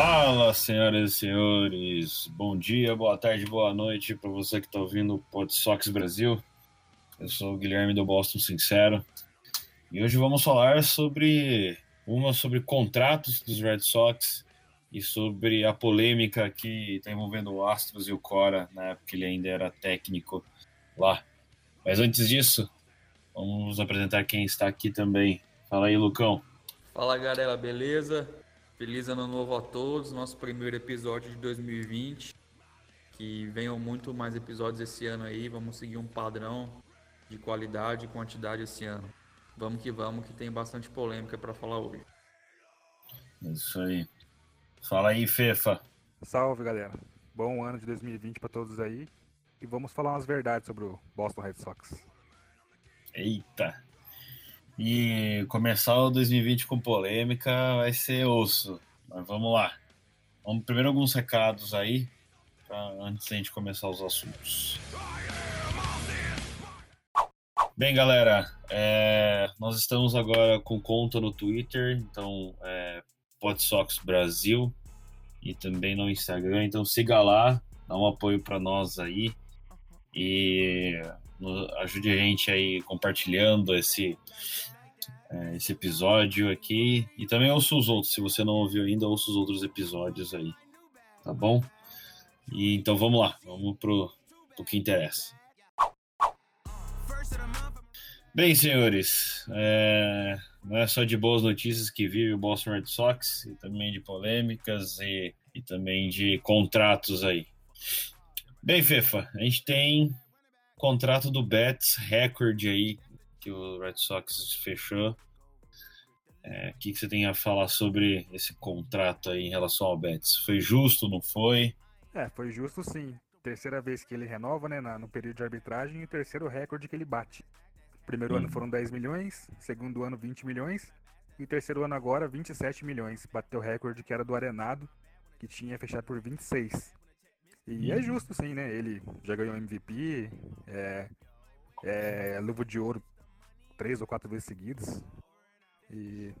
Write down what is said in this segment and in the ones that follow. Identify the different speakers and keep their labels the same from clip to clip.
Speaker 1: Fala, senhoras e senhores. Bom dia, boa tarde, boa noite para você que está ouvindo o Pod Sox Brasil. Eu sou o Guilherme do Boston Sincero e hoje vamos falar sobre uma sobre contratos dos Red Sox e sobre a polêmica que está envolvendo o Astros e o Cora na época que ele ainda era técnico lá. Mas antes disso, vamos apresentar quem está aqui também. Fala aí, Lucão.
Speaker 2: Fala galera, beleza? Feliz ano novo a todos, nosso primeiro episódio de 2020. Que venham muito mais episódios esse ano aí, vamos seguir um padrão de qualidade e quantidade esse ano. Vamos que vamos, que tem bastante polêmica para falar hoje.
Speaker 1: Isso aí. Fala aí, Fefa.
Speaker 3: Salve, galera. Bom ano de 2020 para todos aí. E vamos falar umas verdades sobre o Boston Red Sox.
Speaker 1: Eita. E começar o 2020 com polêmica vai ser osso. Mas vamos lá. Vamos primeiro alguns recados aí, pra, antes da gente começar os assuntos. Bem, galera, é, nós estamos agora com conta no Twitter, então é PodSox Brasil e também no Instagram, então siga lá, dá um apoio para nós aí e ajude a gente aí compartilhando esse é, esse episódio aqui e também ouça os outros, se você não ouviu ainda, ouça os outros episódios aí, tá bom? E então vamos lá, vamos pro, pro que interessa. Bem, senhores, é, não é só de boas notícias que vive o Boston Red Sox, e também de polêmicas e, e também de contratos aí. Bem, Fefa, a gente tem contrato do Betts, recorde aí que o Red Sox fechou. É, o que, que, você tem a falar sobre esse contrato aí em relação ao Betts? Foi justo, não foi?
Speaker 3: É, foi justo sim. Terceira vez que ele renova, né, no período de arbitragem, e o terceiro recorde que ele bate. Primeiro hum. ano foram 10 milhões, segundo ano 20 milhões, e terceiro ano agora 27 milhões. Bateu o recorde que era do Arenado, que tinha fechado por 26. E hum. é justo sim, né? Ele já ganhou MVP, é, é luva de ouro três ou quatro vezes seguidas. E,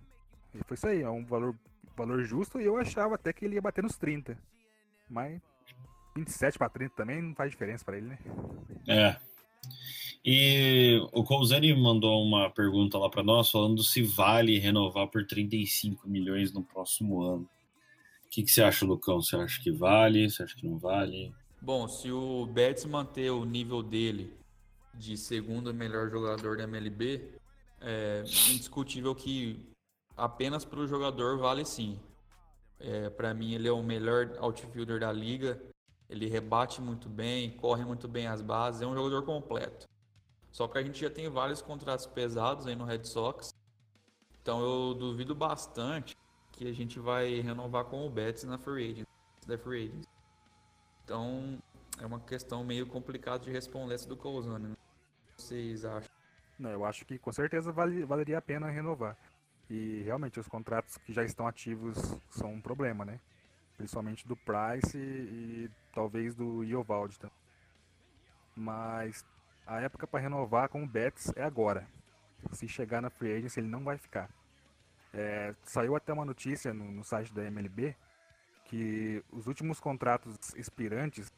Speaker 3: e foi isso aí, é um valor, valor justo e eu achava até que ele ia bater nos 30. Mas 27 para 30 também não faz diferença para ele, né?
Speaker 1: É. E o Cousani mandou uma pergunta lá para nós falando se vale renovar por 35 milhões no próximo ano. O que, que você acha, Lucão? Você acha que vale? Você acha que não vale?
Speaker 2: Bom, se o Betts manter o nível dele de segundo melhor jogador da MLB, é indiscutível que apenas para o jogador vale sim. É, para mim, ele é o melhor outfielder da liga. Ele rebate muito bem, corre muito bem as bases, é um jogador completo. Só que a gente já tem vários contratos pesados aí no Red Sox. Então eu duvido bastante que a gente vai renovar com o Betts na free agent, da free. Então é uma questão meio complicada de responder essa do Cousane. Né? Vocês acham?
Speaker 3: Não, eu acho que com certeza vale, valeria a pena renovar. E realmente os contratos que já estão ativos são um problema, né? Principalmente do Price e, e talvez do Iovaldi também. Mas a época para renovar com o Betts é agora. Se chegar na free agency, ele não vai ficar. É, saiu até uma notícia no, no site da MLB que os últimos contratos expirantes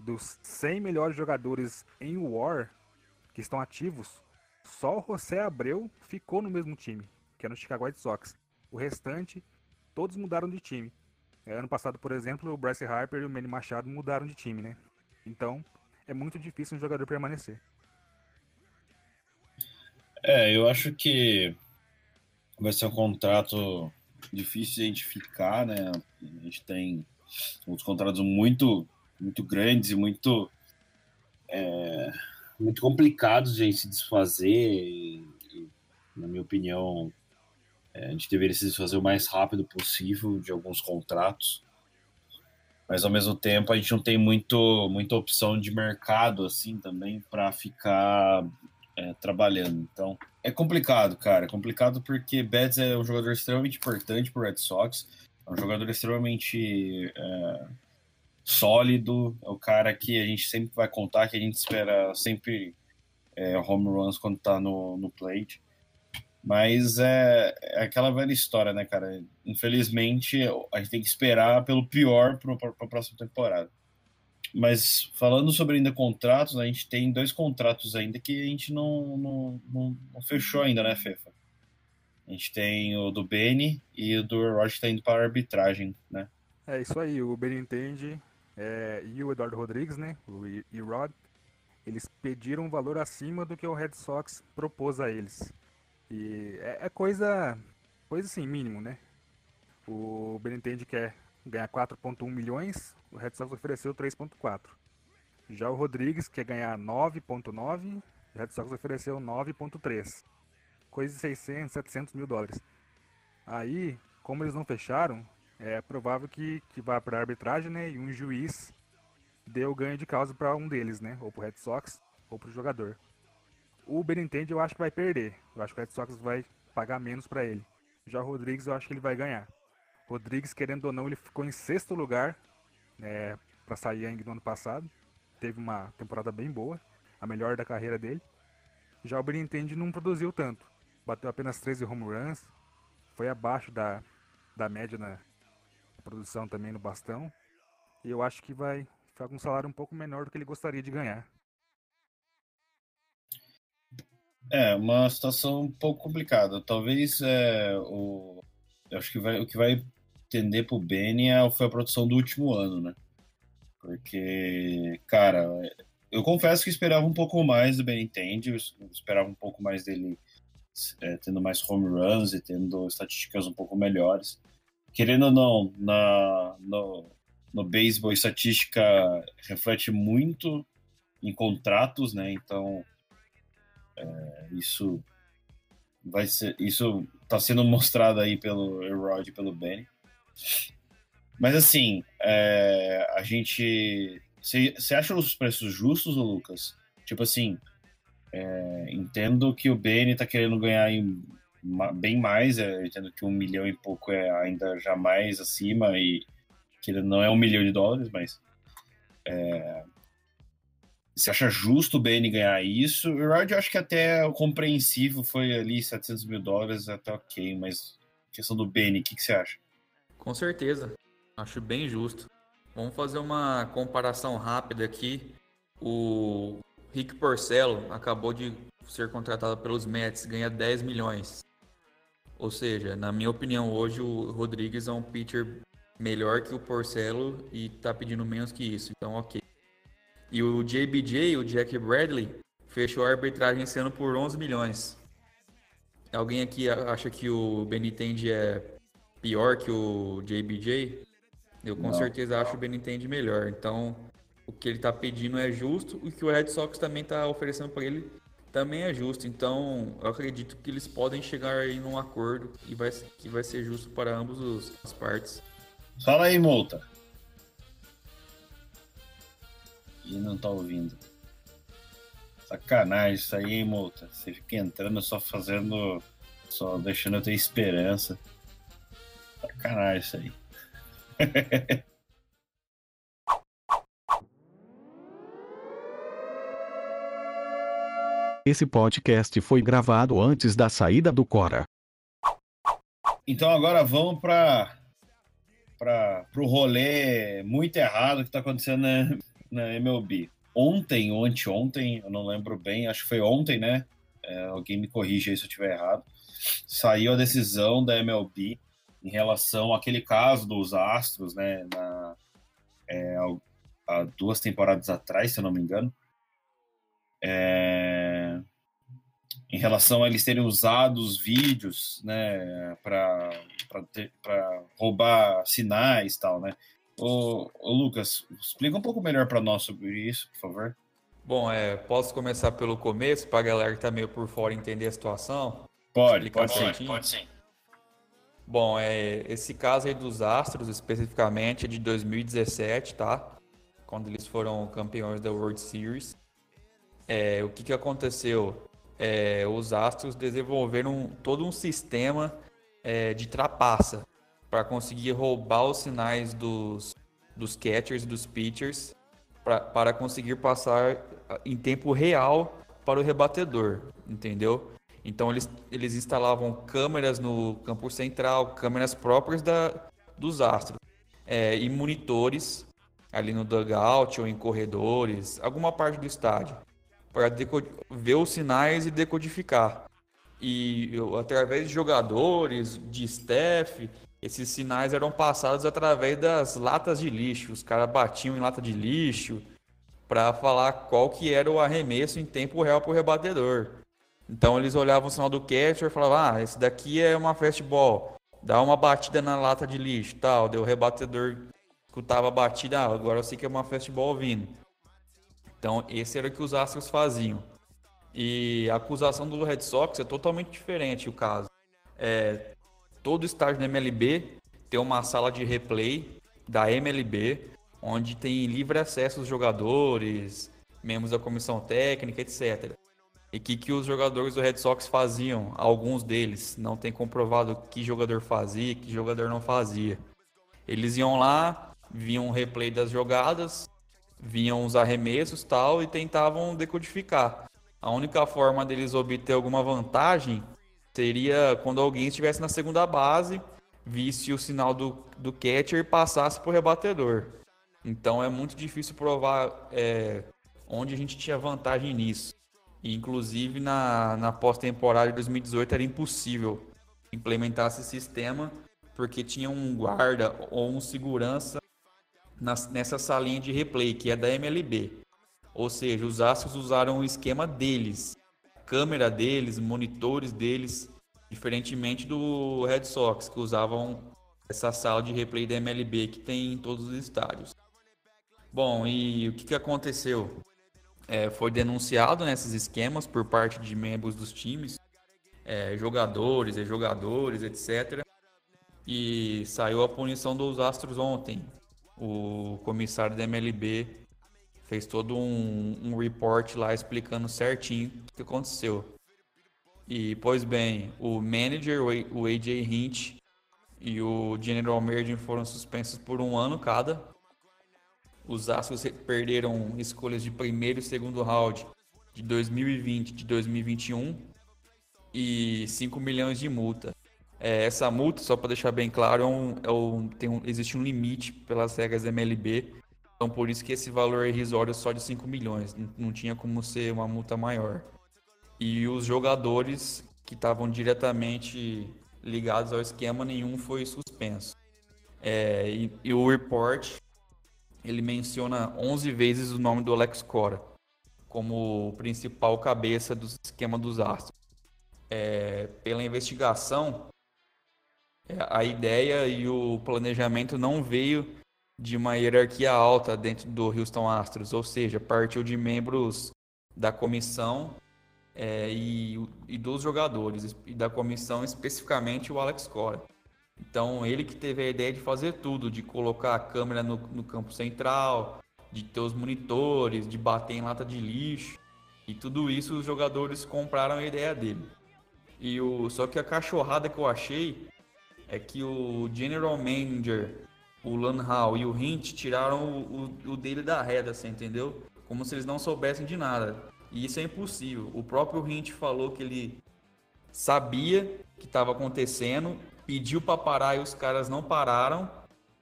Speaker 3: dos 100 melhores jogadores em War que estão ativos, só o José Abreu ficou no mesmo time, que é no Chicago White Sox. O restante, todos mudaram de time. É, ano passado, por exemplo, o Bryce Harper e o Manny Machado mudaram de time, né? Então, é muito difícil um jogador permanecer.
Speaker 1: É, eu acho que vai ser um contrato difícil de identificar, né? A gente tem uns contratos muito, muito grandes e muito é, muito complicados de se desfazer. Na minha opinião, é, a gente deveria se desfazer o mais rápido possível de alguns contratos. Mas ao mesmo tempo a gente não tem muito, muita opção de mercado assim também para ficar é, trabalhando. Então é complicado, cara. É complicado porque Betts é um jogador extremamente importante para Red Sox. É um jogador extremamente é, sólido, é o cara que a gente sempre vai contar, que a gente espera sempre é, home runs quando tá no, no plate. Mas é, é, aquela velha história, né, cara? Infelizmente, a gente tem que esperar pelo pior para a próxima temporada. Mas falando sobre ainda contratos, a gente tem dois contratos ainda que a gente não, não, não, não fechou ainda, né, Fefa? A gente tem o do Benny e o do Roger está indo para arbitragem, né?
Speaker 3: É isso aí, o Benintendi é, e o Eduardo Rodrigues, né? O E-Rod, eles pediram um valor acima do que o Red Sox propôs a eles. E é, é coisa, coisa assim, mínimo, né? O Benintendi quer ganhar 4,1 milhões, o Red Sox ofereceu 3,4. Já o Rodrigues quer ganhar 9,9, o Red Sox ofereceu 9,3. Coisa de 600, 700 mil dólares. Aí, como eles não fecharam, é provável que, que vá para arbitragem, né? E um juiz deu ganho de causa para um deles, né? Ou para o Red Sox ou para o jogador. O Benintendi eu acho que vai perder. Eu acho que o Red Sox vai pagar menos para ele. Já o Rodrigues eu acho que ele vai ganhar. Rodrigues, querendo ou não, ele ficou em sexto lugar né, para sair Yang no ano passado. Teve uma temporada bem boa, a melhor da carreira dele. Já o Benintendi não produziu tanto. Bateu apenas 13 home runs. Foi abaixo da, da média na produção também no bastão. E eu acho que vai ficar com um salário um pouco menor do que ele gostaria de ganhar.
Speaker 1: É, uma situação um pouco complicada. Talvez é, o, eu acho que vai, o que vai tender pro Benny é, foi a produção do último ano, né? Porque, cara, eu confesso que esperava um pouco mais do Benintendi, esperava um pouco mais dele é, tendo mais home runs e tendo estatísticas um pouco melhores. Querendo ou não, na, no, no beisebol, estatística reflete muito em contratos, né? Então, é, isso vai ser, isso está sendo mostrado aí pelo Rod e pelo Benny. Mas assim, é, a gente, você acha os preços justos, Lucas? Tipo assim, é, entendo que o Benny está querendo ganhar em, bem mais, é, entendo que um milhão e pouco é ainda jamais acima e que não é um milhão de dólares, mas é, você acha justo o BN ganhar isso? O Rod, eu acho que até o compreensivo foi ali 700 mil dólares, até ok, mas questão do BN, o que, que você acha?
Speaker 2: Com certeza, acho bem justo. Vamos fazer uma comparação rápida aqui. O Rick Porcello acabou de ser contratado pelos Mets, ganha 10 milhões. Ou seja, na minha opinião, hoje o Rodrigues é um pitcher melhor que o Porcello e tá pedindo menos que isso. Então, ok. E o JBJ, o Jack Bradley, fechou a arbitragem esse ano por 11 milhões. Alguém aqui acha que o Benintendi é pior que o JBJ? Eu com Não. certeza acho o Benintendi melhor. Então, o que ele está pedindo é justo e o que o Red Sox também está oferecendo para ele também é justo. Então, eu acredito que eles podem chegar aí num acordo e vai, que vai ser justo para ambas as partes.
Speaker 1: Fala aí, Multa. e não tá ouvindo. Sacanagem isso aí, hein, multa? Você fica entrando só fazendo. só deixando eu ter esperança. Sacanagem isso aí.
Speaker 4: Esse podcast foi gravado antes da saída do Cora.
Speaker 1: Então agora vamos para para o rolê muito errado que está acontecendo na, na MLB. Ontem ou anteontem, eu não lembro bem, acho que foi ontem, né? É, alguém me corrige aí se eu estiver errado. Saiu a decisão da MLB em relação àquele caso dos Astros, né? Na, é, há duas temporadas atrás, se eu não me engano. É, em relação a eles terem usado os vídeos, né, para roubar sinais tal, né? Ô, ô, Lucas, explica um pouco melhor para nós sobre isso, por favor.
Speaker 2: Bom, é, posso começar pelo começo para a galera que tá meio por fora entender a situação?
Speaker 1: Pode, pode sim, pode sim.
Speaker 2: Bom, é, esse caso aí dos Astros, especificamente, é de 2017, tá? Quando eles foram campeões da World Series. É, o que, que aconteceu? É, os Astros desenvolveram todo um sistema é, de trapaça para conseguir roubar os sinais dos, dos catchers dos pitchers pra, para conseguir passar ah, em tempo real para o rebatedor, entendeu? Então eles, eles instalavam câmeras no campo central, câmeras próprias da, dos Astros, é, e monitores ali no dugout ou em corredores, alguma parte do estádio, para ver os sinais e decodificar. E através de jogadores, de staff, esses sinais eram passados através das latas de lixo. Os caras batiam em lata de lixo para falar qual que era o arremesso em tempo real para o rebatedor. Então eles olhavam o sinal do catcher e falavam: Ah, esse daqui é uma fastball. Dá uma batida na lata de lixo, tal. Deu o rebatedor escutava a batida, ah, agora eu sei que é uma fastball vindo. Então, esse era o que os Astros faziam. E a acusação do Red Sox é totalmente diferente o caso. É, todo estádio da MLB tem uma sala de replay da MLB, onde tem livre acesso aos jogadores, membros da comissão técnica, etc. E o que, que os jogadores do Red Sox faziam? Alguns deles não tem comprovado que jogador fazia, que jogador não fazia. Eles iam lá, viam um replay das jogadas, viam os arremessos tal e tentavam decodificar. A única forma deles obter alguma vantagem seria quando alguém estivesse na segunda base, visse o sinal do, do catcher e passasse para o rebatedor. Então é muito difícil provar é, onde a gente tinha vantagem nisso. E, inclusive na, na pós-temporada de 2018 era impossível implementar esse sistema porque tinha um guarda ou um segurança nessa salinha de replay, que é da MLB. Ou seja, os Astros usaram o esquema deles, câmera deles, monitores deles, diferentemente do Red Sox, que usavam essa sala de replay da MLB que tem em todos os estádios. Bom, e o que, que aconteceu? É, foi denunciado nesses esquemas por parte de membros dos times, é, jogadores e jogadores, etc. E saiu a punição dos Astros ontem, o comissário da MLB fez todo um, um report lá explicando certinho o que aconteceu. E, pois bem, o manager, o AJ Hint e o General Manager foram suspensos por um ano cada. Os Astros perderam escolhas de primeiro e segundo round de 2020 de 2021 e 5 milhões de multa. É, essa multa, só para deixar bem claro, é um, é um, tem um, existe um limite pelas regras MLB. Então, por isso que esse valor é irrisório só de 5 milhões. Não, não tinha como ser uma multa maior. E os jogadores que estavam diretamente ligados ao esquema, nenhum foi suspenso. É, e, e, o report ele menciona 11 vezes o nome do Alex Cora como principal cabeça do esquema dos Astros. É, pela investigação, a ideia e o planejamento não veio de uma hierarquia alta dentro do Houston Astros, ou seja, partiu de membros da comissão é, e, e, dos jogadores, e da comissão especificamente o Alex Cora. Então, ele que teve a ideia de fazer tudo, de colocar a câmera no, no campo central, de ter os monitores, de bater em lata de lixo, e tudo isso os jogadores compraram a ideia dele. E o, só que a cachorrada que eu achei é que o General Manager, o Lan Hall e o Hint tiraram o, o, o dele da reta, você entendeu? Como se eles não soubessem de nada. E isso é impossível. O próprio Hint falou que ele sabia que estava acontecendo, pediu para parar e os caras não pararam.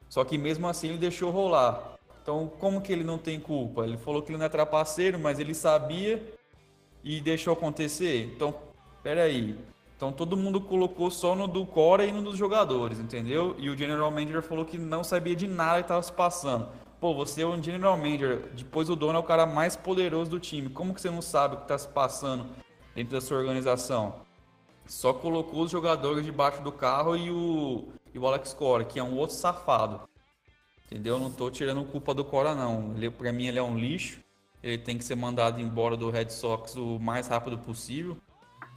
Speaker 2: Só que mesmo assim ele deixou rolar. Então, como que ele não tem culpa? Ele falou que ele não é trapaceiro, mas ele sabia e deixou acontecer. Então, peraí. Então todo mundo colocou só no do Cora e no dos jogadores, entendeu? E o General Manager falou que não sabia de nada que estava se passando. Pô, você é um General Manager, depois o dono é o cara mais poderoso do time. Como que você não sabe o que está se passando dentro da sua organização? Só colocou os jogadores debaixo do carro e o, e o Alex Cora, que é um outro safado. Entendeu? Não estou tirando culpa do Cora, não. Ele, pra mim, ele é um lixo. Ele tem que ser mandado embora do Red Sox o mais rápido possível.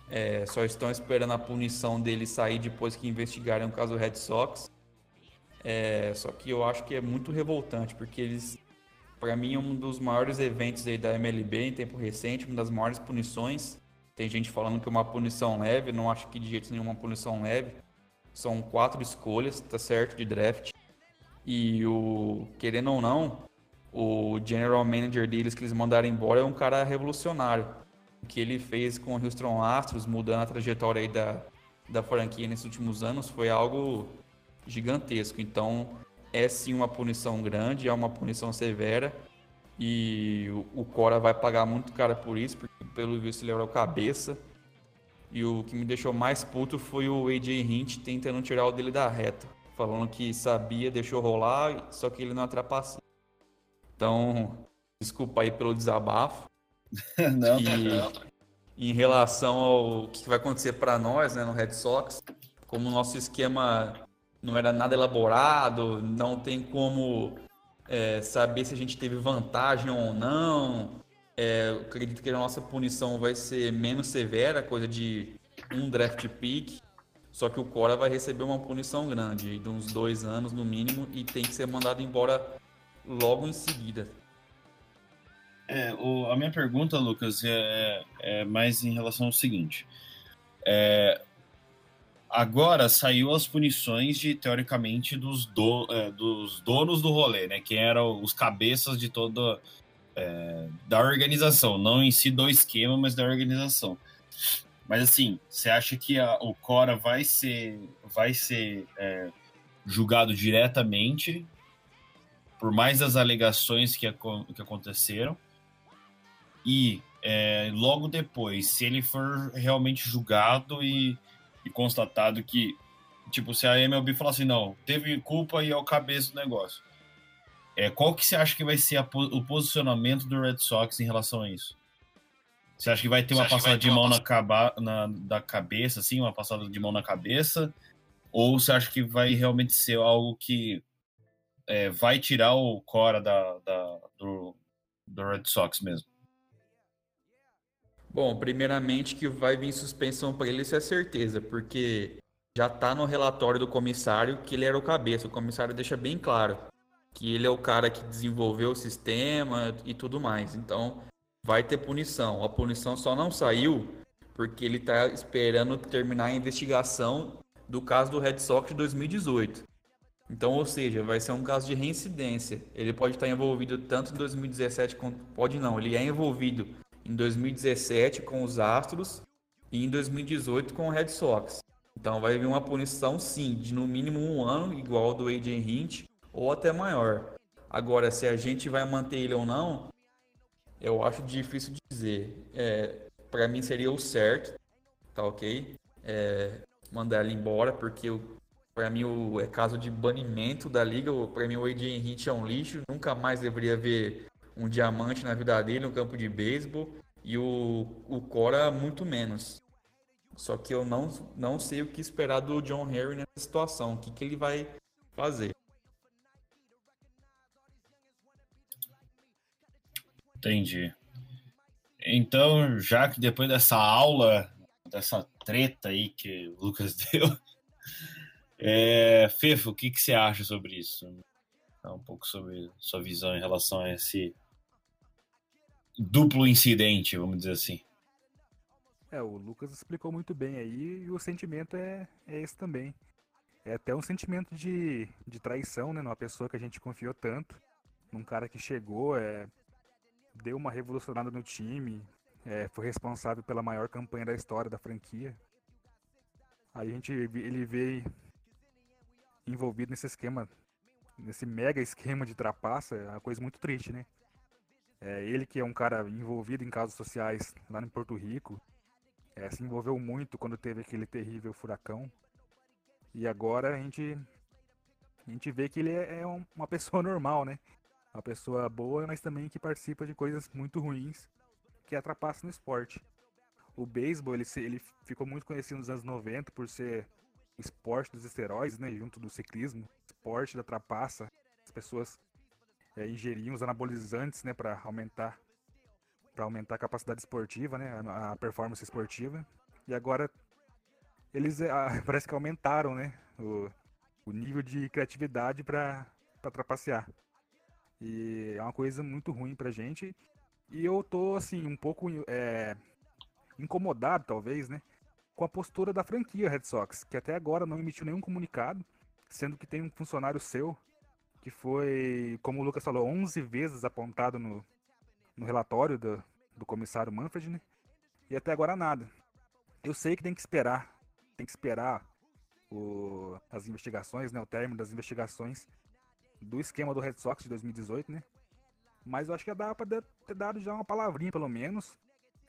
Speaker 2: É, só estão esperando a punição dele sair depois que investigarem o caso Red Sox. É, só que eu acho que é muito revoltante, porque eles, para mim, é um dos maiores eventos aí da MLB em tempo recente, uma das maiores punições. Tem gente falando que é uma punição leve, não acho que de jeito nenhum uma punição leve. São quatro escolhas, tá certo, de draft. E o, querendo ou não, o general manager deles que eles mandaram embora é um cara revolucionário. Que ele fez com o Houston Astros, mudando a trajetória aí da, da franquia nesses últimos anos, foi algo gigantesco. Então, é sim uma punição grande, é uma punição severa. E o, o Cora vai pagar muito caro por isso, porque pelo visto ele era o cabeça. E o que me deixou mais puto foi o AJ Hint tentando tirar o dele da reta. Falando que sabia, deixou rolar, só que ele não atrapassa. Então, desculpa aí pelo desabafo.
Speaker 1: não,
Speaker 2: e, em relação ao que vai acontecer para nós né, no Red Sox, como o nosso esquema não era nada elaborado, não tem como é, saber se a gente teve vantagem ou não. É, acredito que a nossa punição vai ser menos severa, coisa de um draft pick. Só que o Cora vai receber uma punição grande, de uns dois anos no mínimo, e tem que ser mandado embora logo em seguida.
Speaker 1: É, o, a minha pergunta, Lucas, é, é, mais em relação ao seguinte. É, agora saiu as punições de, teoricamente, dos, do, é, dos donos do rolê, né? Que eram os cabeças de toda... É, da organização, não em si do esquema, mas da organização. Mas assim, você acha que a, o Cora vai ser, vai ser é, julgado diretamente por mais das alegações que, que aconteceram? E é, logo depois, se ele for realmente julgado e, e, constatado que, tipo, se a MLB falar assim, não, teve culpa e é o cabeça do negócio. É, qual que você acha que vai ser a, o posicionamento do Red Sox em relação a isso? Você acha que vai ter uma passada de mão na, caba, na, da cabeça, assim, uma passada de mão na cabeça? Ou você acha que vai realmente ser algo que é, vai tirar o Cora da, da do, do Red Sox mesmo?
Speaker 2: Bom, primeiramente que vai vir suspensão para ele, isso é certeza, porque já está no relatório do comissário que ele era o cabeça. O comissário deixa bem claro que ele é o cara que desenvolveu o sistema e tudo mais. Então, vai ter punição. A punição só não saiu porque ele está esperando terminar a investigação do caso do Red Sox de 2018. Então, ou seja, vai ser um caso de reincidência. Ele pode estar envolvido tanto em 2017 quanto. Pode não, ele é envolvido em 2017 com os Astros e em 2018 com o Red Sox. Então vai vir uma punição sim, de no mínimo um ano, igual ao do AJ Hint, ou até maior. Agora, se a gente vai manter ele ou não, eu acho difícil dizer. É, para mim seria o certo, tá ok? É, mandar ele embora, porque para mim o, é caso de banimento da liga. Para mim o AJ Hint é um lixo, nunca mais deveria ver um diamante na vida dele, no campo de beisebol, e o, o Cora muito menos. Só que eu não, não sei o que esperar do John Harry nessa situação, o que, que ele vai fazer.
Speaker 1: Entendi. Então, já que depois dessa aula, dessa treta aí que o Lucas deu, é, Fefo, o que, que você acha sobre isso? um pouco sobre sua visão em relação a esse duplo incidente, vamos dizer assim.
Speaker 3: É, o Lucas explicou muito bem aí e o sentimento é, é esse também. É até um sentimento de, de traição, né? Numa pessoa que a gente confiou tanto. Num cara que chegou, é, deu uma revolucionada no time, é, foi responsável pela maior campanha da história da franquia. Aí a gente, ele veio envolvido nesse esquema, nesse mega esquema de trapaça, é uma coisa muito triste, né? É, ele que é um cara envolvido em casos sociais lá em Porto Rico, é, se envolveu muito quando teve aquele terrível furacão. E agora a gente, a gente vê que ele é, é uma pessoa normal, né? Uma pessoa boa, mas também que participa de coisas muito ruins que atrapalham no esporte. O beisebol, ele, ele ficou muito conhecido nos anos 90 por ser esporte dos esteroides, né? Junto do ciclismo, esporte da trapaça. As pessoas é, ingeriam os anabolizantes, né, para aumentar para aumentar a capacidade esportiva, né, a, a performance esportiva. E agora eles é, parece que aumentaram, né, o, o nível de criatividade para trapacear. E é uma coisa muito ruim pra gente. E eu tô assim um pouco é, incomodado, talvez, né, com a postura da franquia Red Sox, que até agora não emitiu nenhum comunicado, sendo que tem um funcionário seu que foi, como o Lucas falou, 11 vezes apontado no, no relatório do, do comissário Manfred, né? E até agora nada. Eu sei que tem que esperar, tem que esperar o, as investigações, né, o término das investigações do esquema do Red Sox de 2018, né? Mas eu acho que dá para ter dado já uma palavrinha pelo menos.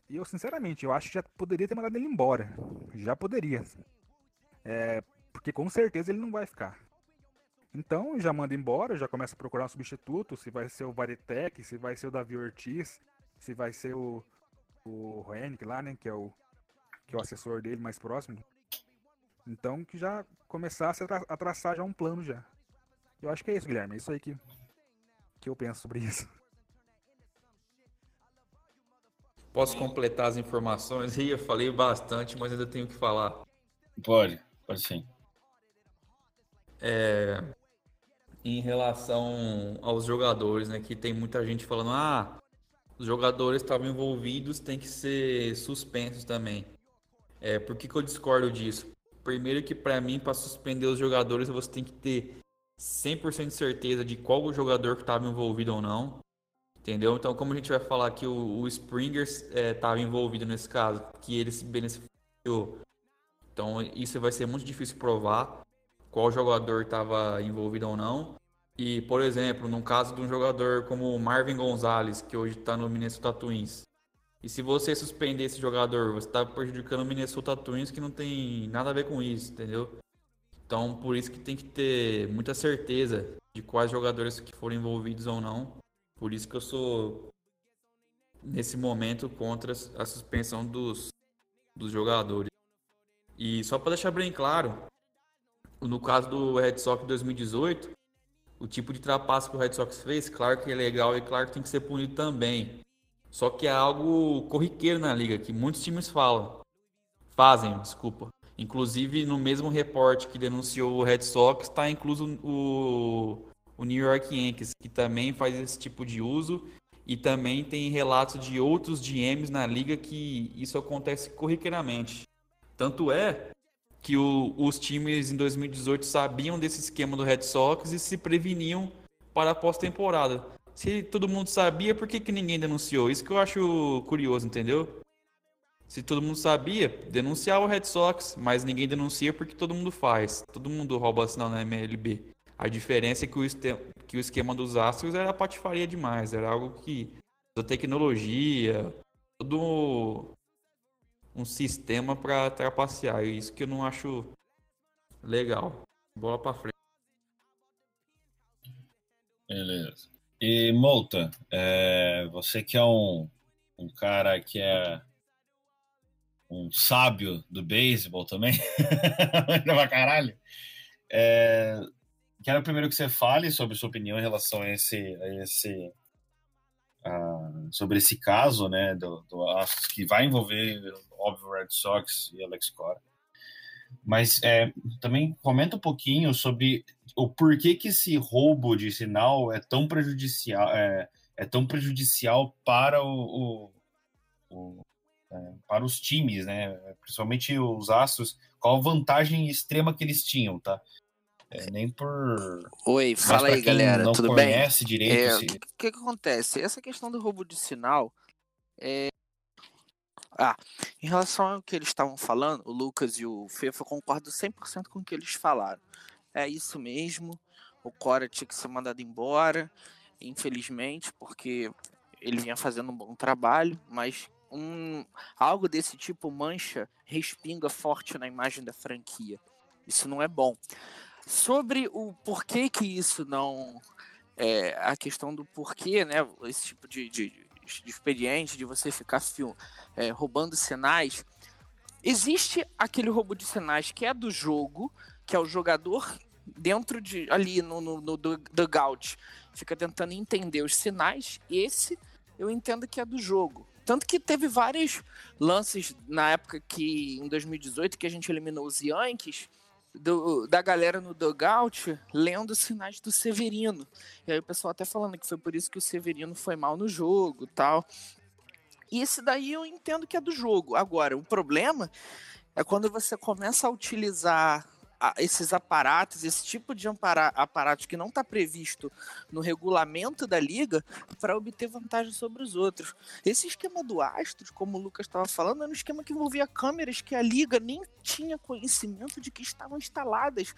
Speaker 3: E eu sinceramente, eu acho que já poderia ter mandado ele embora. Já poderia. É, porque com certeza ele não vai ficar. Então já manda embora, já começa a procurar um substituto, se vai ser o Varetec, se vai ser o Davi Ortiz, se vai ser o, o Henrique lá, né, que é o, que é o assessor dele mais próximo. Então que já começasse a, tra a traçar já um plano já. Eu acho que é isso, Guilherme, é isso aí que, que eu penso sobre isso.
Speaker 2: Posso completar as informações? Eu falei bastante, mas ainda tenho que falar.
Speaker 1: Pode, pode sim.
Speaker 2: É, em relação aos jogadores, né? Que tem muita gente falando, ah, os jogadores estavam envolvidos, tem que ser suspensos também. É, por que, que eu discordo disso? Primeiro que para mim, para suspender os jogadores, você tem que ter 100% de certeza de qual o jogador que estava envolvido ou não. Entendeu? Então, como a gente vai falar que o, o Springer estava é, envolvido nesse caso, que ele se beneficiou. Então, isso vai ser muito difícil provar qual jogador estava envolvido ou não. E, por exemplo, no caso de um jogador como Marvin Gonzalez, que hoje está no Minnesota Twins, e se você suspender esse jogador, você está prejudicando o Minnesota Twins, que não tem nada a ver com isso, entendeu? Então, por isso que tem que ter muita certeza de quais jogadores que foram envolvidos ou não. Por isso que eu sou, nesse momento, contra a suspensão dos, dos jogadores. E só para deixar bem claro, no caso do Red Sox 2018, o tipo de trapaça que o Red Sox fez, claro que é legal e claro que tem que ser punido também. Só que é algo corriqueiro na liga, que muitos times falam. Fazem, desculpa. Inclusive, no mesmo reporte que denunciou o Red Sox, está incluso o, o New York Yankees, que também faz esse tipo de uso. E também tem relatos de outros GMs na liga que isso acontece corriqueiramente. Tanto é que o, os times em 2018 sabiam desse esquema do Red Sox e se preveniam para a pós-temporada. Se todo mundo sabia, por que, que ninguém denunciou? Isso que eu acho curioso, entendeu? Se todo mundo sabia, denunciar o Red Sox, mas ninguém denuncia porque todo mundo faz. Todo mundo rouba sinal na MLB. A diferença é que o, que o esquema dos Astros era patifaria demais, era algo que a tecnologia, todo um sistema para trapacear. Isso que eu não acho legal. Bola para frente.
Speaker 1: Beleza. E Molta, é, você que é um, um cara que é um sábio do beisebol também, pra caralho. É, quero primeiro que você fale sobre sua opinião em relação a esse, a esse sobre esse caso, né, do, do que vai envolver, óbvio, Red Sox e Alex Cora. Mas é, também comenta um pouquinho sobre o porquê que esse roubo de sinal é tão prejudicial, é, é tão prejudicial para o, o, o é, para os times, né? Principalmente os Astros. Qual a vantagem extrema que eles tinham, tá? É, nem por.
Speaker 5: Oi, fala aí, galera.
Speaker 1: Não
Speaker 5: tudo
Speaker 1: conhece
Speaker 5: bem?
Speaker 1: direito.
Speaker 5: É, o que, que, que, acontece? Essa questão do roubo de sinal. É... Ah, em relação ao que eles estavam falando, o Lucas e o Fefa, eu concordo 100% com o que eles falaram. É isso mesmo. O Cora tinha que ser mandado embora, infelizmente, porque ele vinha fazendo um bom trabalho, mas um, algo desse tipo mancha, respinga forte na imagem da franquia. Isso não é bom. Sobre o porquê que isso não. É, a questão do porquê, né? Esse tipo de, de, de expediente de você ficar é, roubando sinais. Existe aquele roubo de sinais que é do jogo, que é o jogador dentro de ali no, no, no dugout fica tentando entender os sinais. Esse eu entendo que é do jogo. Tanto que teve vários lances na época que, em 2018, que a gente eliminou os Yankees, do, da galera no dugout lendo sinais do Severino. E aí o pessoal até falando que foi por isso que o Severino foi mal no jogo tal. E esse daí eu entendo que é do jogo. Agora, o problema é quando você começa a utilizar esses aparatos, esse tipo de aparato que não está previsto no regulamento da liga para obter vantagem sobre os outros. Esse esquema do Astros, como o Lucas estava falando, era um esquema que envolvia câmeras que a liga nem tinha conhecimento de que estavam instaladas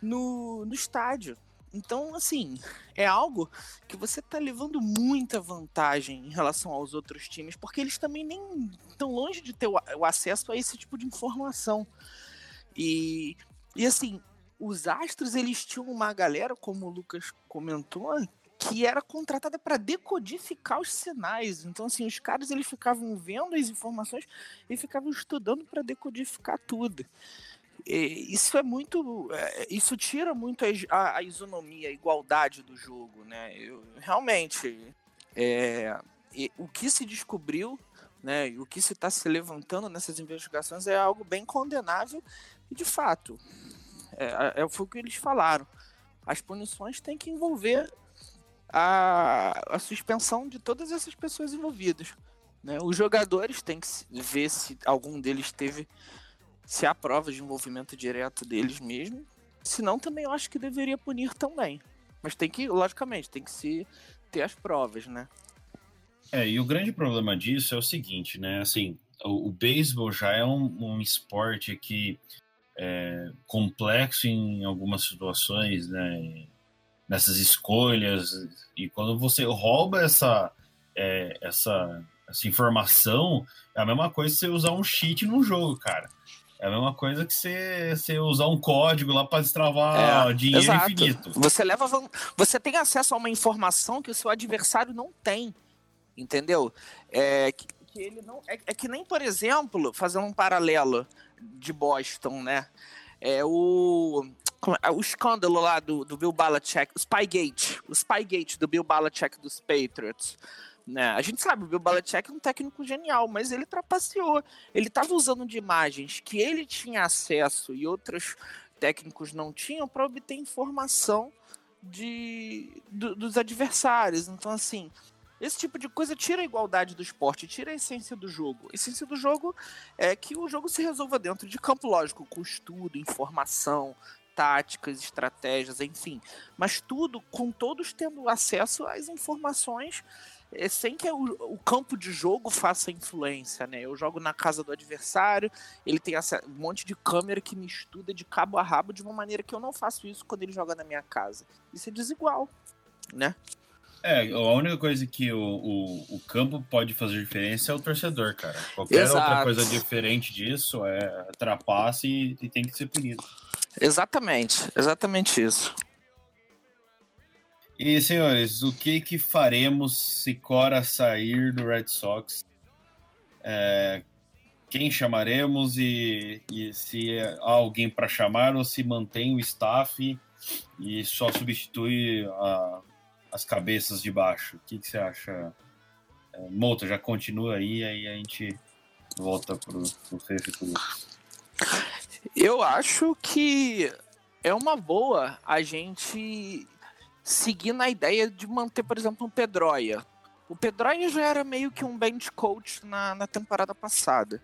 Speaker 5: no, no estádio. Então, assim, é algo que você tá levando muita vantagem em relação aos outros times, porque eles também nem estão longe de ter o acesso a esse tipo de informação. E, e assim, os Astros, eles tinham uma galera, como o Lucas comentou, que era contratada para decodificar os sinais. Então, assim, os caras eles ficavam vendo as informações e ficavam estudando para decodificar tudo. E isso é muito. é, Isso tira muito a, a- isonomia, a igualdade do jogo, né? Eu, realmente, é, o que se descobriu, né? O que se está se levantando nessas investigações é algo bem condenável e, de fato, é, é, foi o que eles falaram. As punições têm que envolver a, a suspensão de todas essas pessoas envolvidas. Né? Os jogadores têm que se- ver se algum deles teve se há provas de envolvimento direto deles mesmo. Senão, também eu acho que deveria punir também. Mas tem que, logicamente, tem que se ter as provas, né?
Speaker 1: É, e o grande problema disso é o seguinte, né? Assim, o, o beisebol já é um, um esporte que é complexo em algumas situações, né? Nessas escolhas. E quando você rouba essa, é, essa, essa informação, é a mesma coisa que você usar um cheat num jogo, cara. É a mesma coisa que você, você usar um código lá para destravar
Speaker 5: É,
Speaker 1: dinheiro
Speaker 5: exato.
Speaker 1: infinito.
Speaker 5: Você leva você tem acesso a uma informação que o seu adversário não tem, entendeu? É que, que ele não é, é que nem por exemplo, fazendo um paralelo de Boston, né? É o é? o escândalo lá do, do Bill Belichick, o Spygate, o Spygate do Bill Belichick dos Patriots. Né? A gente sabe, o Bill Belichick é um técnico genial, mas ele trapaceou. Ele estava usando de imagens que ele tinha acesso e outros técnicos não tinham para obter informação de, do- dos adversários. Então, assim, esse tipo de coisa tira a igualdade do esporte, tira a essência do jogo. A essência do jogo é que o jogo se resolva dentro de campo, lógico, com estudo, informação, táticas, estratégias, enfim. Mas tudo com todos tendo acesso às informações é, sem que o, o campo de jogo faça influência, né? Eu jogo na casa do adversário, ele tem essa- um monte de câmera que me estuda de cabo a rabo de uma maneira que eu não faço isso quando ele joga na minha casa. Isso é desigual, né?
Speaker 1: É, a única coisa que o, o, o campo pode fazer diferença é o torcedor, cara. Qualquer outra
Speaker 5: Exato.
Speaker 1: coisa diferente disso é trapaça e, e tem que ser punido.
Speaker 5: Exatamente, exatamente isso.
Speaker 1: E, senhores, o que que faremos se Cora sair do Red Sox? É, quem chamaremos e, e se há alguém para chamar ou se mantém o staff e só substitui a- as cabeças de baixo? O que, que você acha? É, já continua aí, aí a gente volta pro, pro Lucas.
Speaker 5: Eu acho que é uma boa a gente seguir na ideia de manter, por exemplo, um Pedroia. O Pedroia já era meio que um bench coach na, na temporada passada.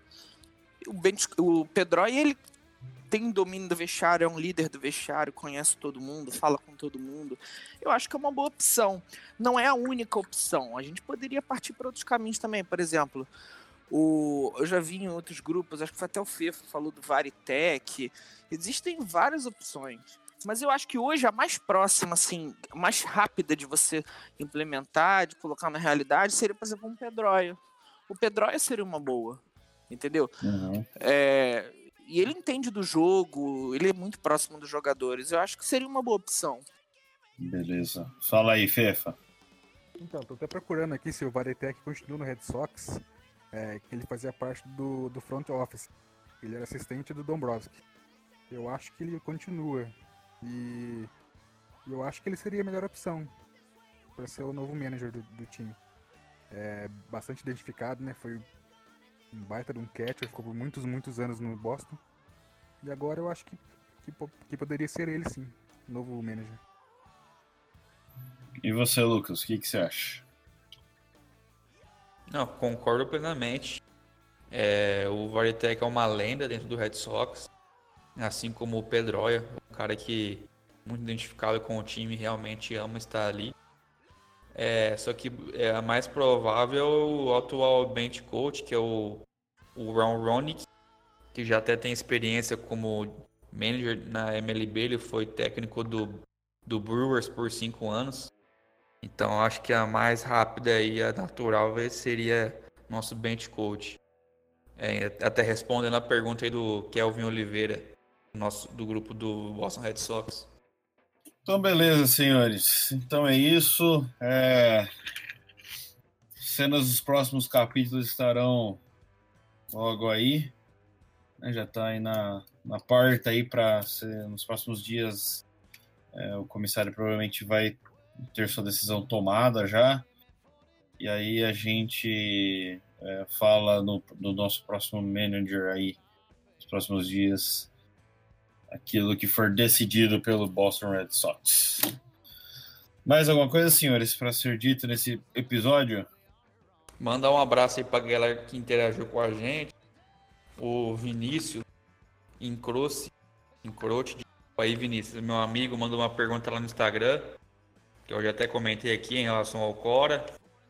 Speaker 5: O, bench, o Pedroia, ele tem domínio do vestiário, é um líder do vestiário, conhece todo mundo, fala com todo mundo. Eu acho que é uma boa opção. Não é a única opção. A gente poderia partir para outros caminhos também. Por exemplo, o, eu já vi em outros grupos, acho que foi até o Fefo falou do Varitec. Existem várias opções. Mas eu acho que hoje a mais próxima, assim, a mais rápida de você implementar, de colocar na realidade, seria, por exemplo, um Pedroia. O Pedroia seria uma boa, entendeu? É, e ele entende do jogo, ele é muito próximo dos jogadores. Eu acho que seria uma boa opção.
Speaker 1: Beleza. Fala aí, Fefa.
Speaker 3: Então, tô até procurando aqui se o Varetec continua no Red Sox, é, que ele fazia parte do, do front office. Ele era assistente do Dombrowski. Eu acho que ele continua. E eu acho que ele seria a melhor opção para ser o novo manager do, do time. É bastante identificado, né? Foi um baita de um catcher, ficou por muitos, muitos anos no Boston. E agora eu acho que, que, que poderia ser ele sim, o novo manager.
Speaker 1: E você, Lucas, o que, que você acha?
Speaker 2: Não, concordo plenamente. É, o Varitek é uma lenda dentro do Red Sox. assim como o Pedroia, um cara que muito identificado com o time, realmente ama estar ali. É, só que é a mais provável o atual bench coach, que é o, o Ron Ronick, que já até tem experiência como manager na MLB, ele foi técnico do, do Brewers por cinco anos. Então acho que a mais rápida e a natural seria nosso bench coach. É, até respondendo a pergunta aí do Kelvin Oliveira, nosso, do grupo do Boston Red Sox.
Speaker 1: Então, beleza, senhores. Então é isso. É... Cenas dos próximos capítulos estarão logo aí. Né, já está aí na, na porta aí para nos próximos dias. É, o comissário provavelmente vai ter sua decisão tomada já. E aí a gente é, fala no, no, nosso próximo manager aí, nos próximos dias, aquilo que for decidido pelo Boston Red Sox. Mais alguma coisa, senhores, para ser dito nesse episódio?
Speaker 2: Mandar um abraço aí para a galera que interagiu com a gente. O Vinícius Encroce, Encrote. Aí, Vinícius, meu amigo, mandou uma pergunta lá no Instagram que eu já até comentei aqui em relação ao Cora,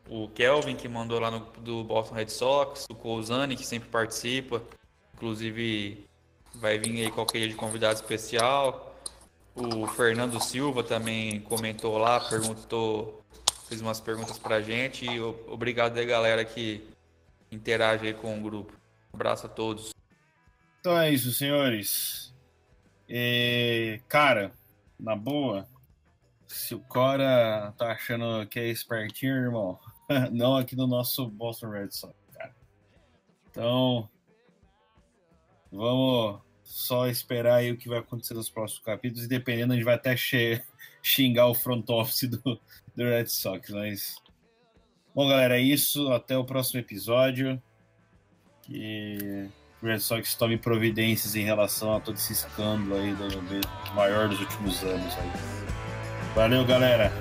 Speaker 2: o Kelvin que mandou lá no do Boston Red Sox, o Cousani que sempre participa, inclusive vai vir aí qualquer dia de convidado especial. O Fernando Silva também comentou lá, perguntou, fez umas perguntas pra gente e obrigado aí galera que interage aí com o grupo. Um abraço a todos.
Speaker 1: Então é isso, senhores. Cara, na boa, se o Cora tá achando que é espertinho, irmão, não aqui no nosso Boston Red Sox, cara. Então, vamos só esperar aí o que vai acontecer nos próximos capítulos e dependendo a gente vai até xingar o front office do, do Red Sox, mas... Bom, galera, é isso. Até o próximo episódio. Que o Red Sox tome providências em relação a todo esse escândalo aí do, do maior dos últimos anos aí. Valeu, galera.